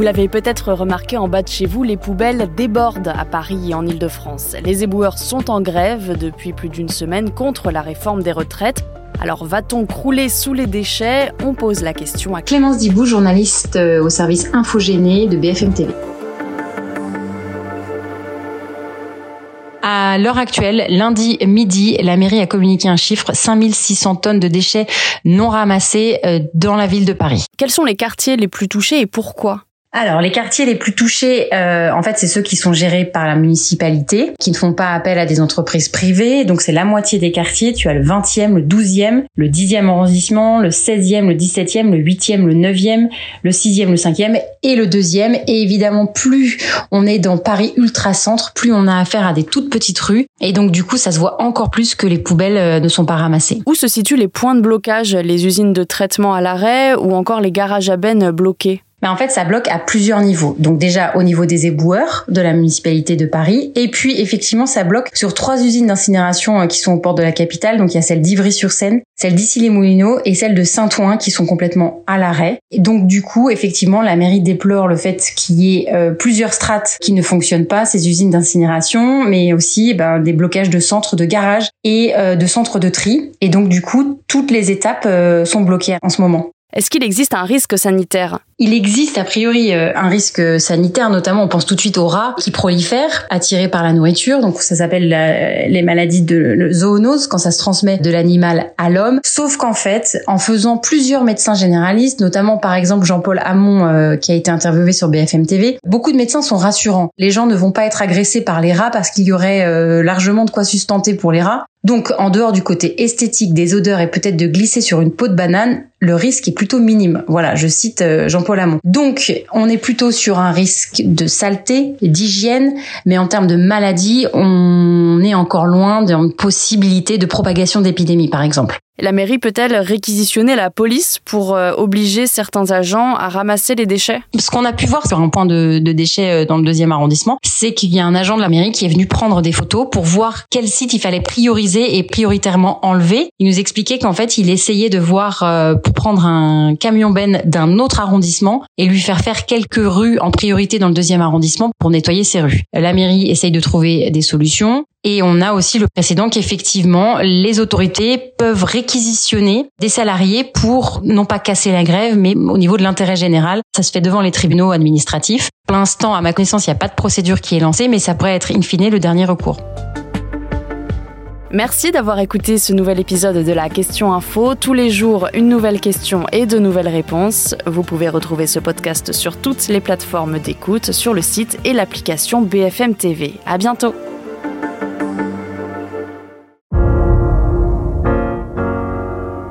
Vous l'avez peut-être remarqué en bas de chez vous, les poubelles débordent à Paris et en Ile-de-France. Les éboueurs sont en grève depuis plus d'une semaine contre la réforme des retraites. Alors va-t-on crouler sous les déchets? On pose la question à Clémence Dibou, journaliste euh, au service Infogéné de BFM TV. À l'heure actuelle, lundi midi, la mairie a communiqué un chiffre 5600 tonnes de déchets non ramassés euh, dans la ville de Paris. Quels sont les quartiers les plus touchés et pourquoi? Alors, les quartiers les plus touchés, euh, en fait, c'est ceux qui sont gérés par la municipalité, qui ne font pas appel à des entreprises privées. Donc, c'est la moitié des quartiers. Tu as le 20e, le 12e, le 10e arrondissement, le 16e, le 17e, le 8e, le 9e, le 6e, le 5e et le 2e. Et évidemment, plus on est dans Paris ultra-centre, plus on a affaire à des toutes petites rues. Et donc, du coup, ça se voit encore plus que les poubelles euh, ne sont pas ramassées. Où se situent les points de blocage, les usines de traitement à l'arrêt ou encore les garages à bennes bloqués? Mais en fait, ça bloque à plusieurs niveaux. Donc déjà au niveau des éboueurs de la municipalité de Paris, et puis effectivement, ça bloque sur trois usines d'incinération euh, qui sont au port de la capitale. Donc il y a celle d'Ivry-sur-Seine, celle d'Issy-les-Moulineaux et celle de Saint-Ouen qui sont complètement à l'arrêt. Et donc du coup, effectivement, la mairie déplore le fait qu'il y ait euh, plusieurs strates qui ne fonctionnent pas, ces usines d'incinération, mais aussi eh ben, des blocages de centres de garage et euh, de centres de tri. Et donc du coup, toutes les étapes sont bloquées en ce moment. Est-ce qu'il existe un risque sanitaire? Il existe a priori euh, un risque sanitaire, notamment on pense tout de suite aux rats qui prolifèrent, attirés par la nourriture. Donc ça s'appelle les maladies de zoonose quand ça se transmet de l'animal à l'homme. Sauf qu'en fait, en faisant plusieurs médecins généralistes, notamment par exemple Jean-Paul Hamon euh, qui a été interviewé sur BFM TV, beaucoup de médecins sont rassurants. Les gens ne vont pas être agressés par les rats parce qu'il y aurait euh, largement de quoi sustenter pour les rats. Donc, en dehors du côté esthétique des odeurs et peut-être de glisser sur une peau de banane, le risque est plutôt minime. Voilà, je cite euh, Jean-Paul Hamon. Donc, on est plutôt sur un risque de saleté, d'hygiène, mais en termes de maladie, on est encore loin d'une possibilité de propagation d'épidémie, par exemple. La mairie peut-elle réquisitionner la police pour euh, obliger certains agents à ramasser les déchets? Ce qu'on a pu voir sur un point de, de déchets euh, dans le deuxième arrondissement, c'est qu'il y a un agent de la mairie qui est venu prendre des photos pour voir quel site il fallait prioriser et prioritairement enlever. Il nous expliquait qu'en fait, il essayait de voir euh, pour prendre un camion ben d'un autre arrondissement et lui faire faire quelques rues en priorité dans le deuxième arrondissement pour nettoyer ces rues. La mairie essaye de trouver des solutions. Et on a aussi le précédent qu'effectivement, les autorités peuvent réquisitionner des salariés pour non pas casser la grève, mais au niveau de l'intérêt général. Ça se fait devant les tribunaux administratifs. Pour l'instant, à ma connaissance, il n'y a pas de procédure qui est lancée, mais ça pourrait être in fine le dernier recours. Merci d'avoir écouté ce nouvel épisode de la Question Info. Tous les jours, une nouvelle question et de nouvelles réponses. Vous pouvez retrouver ce podcast sur toutes les plateformes d'écoute, sur le site et l'application BFM TV. À bientôt!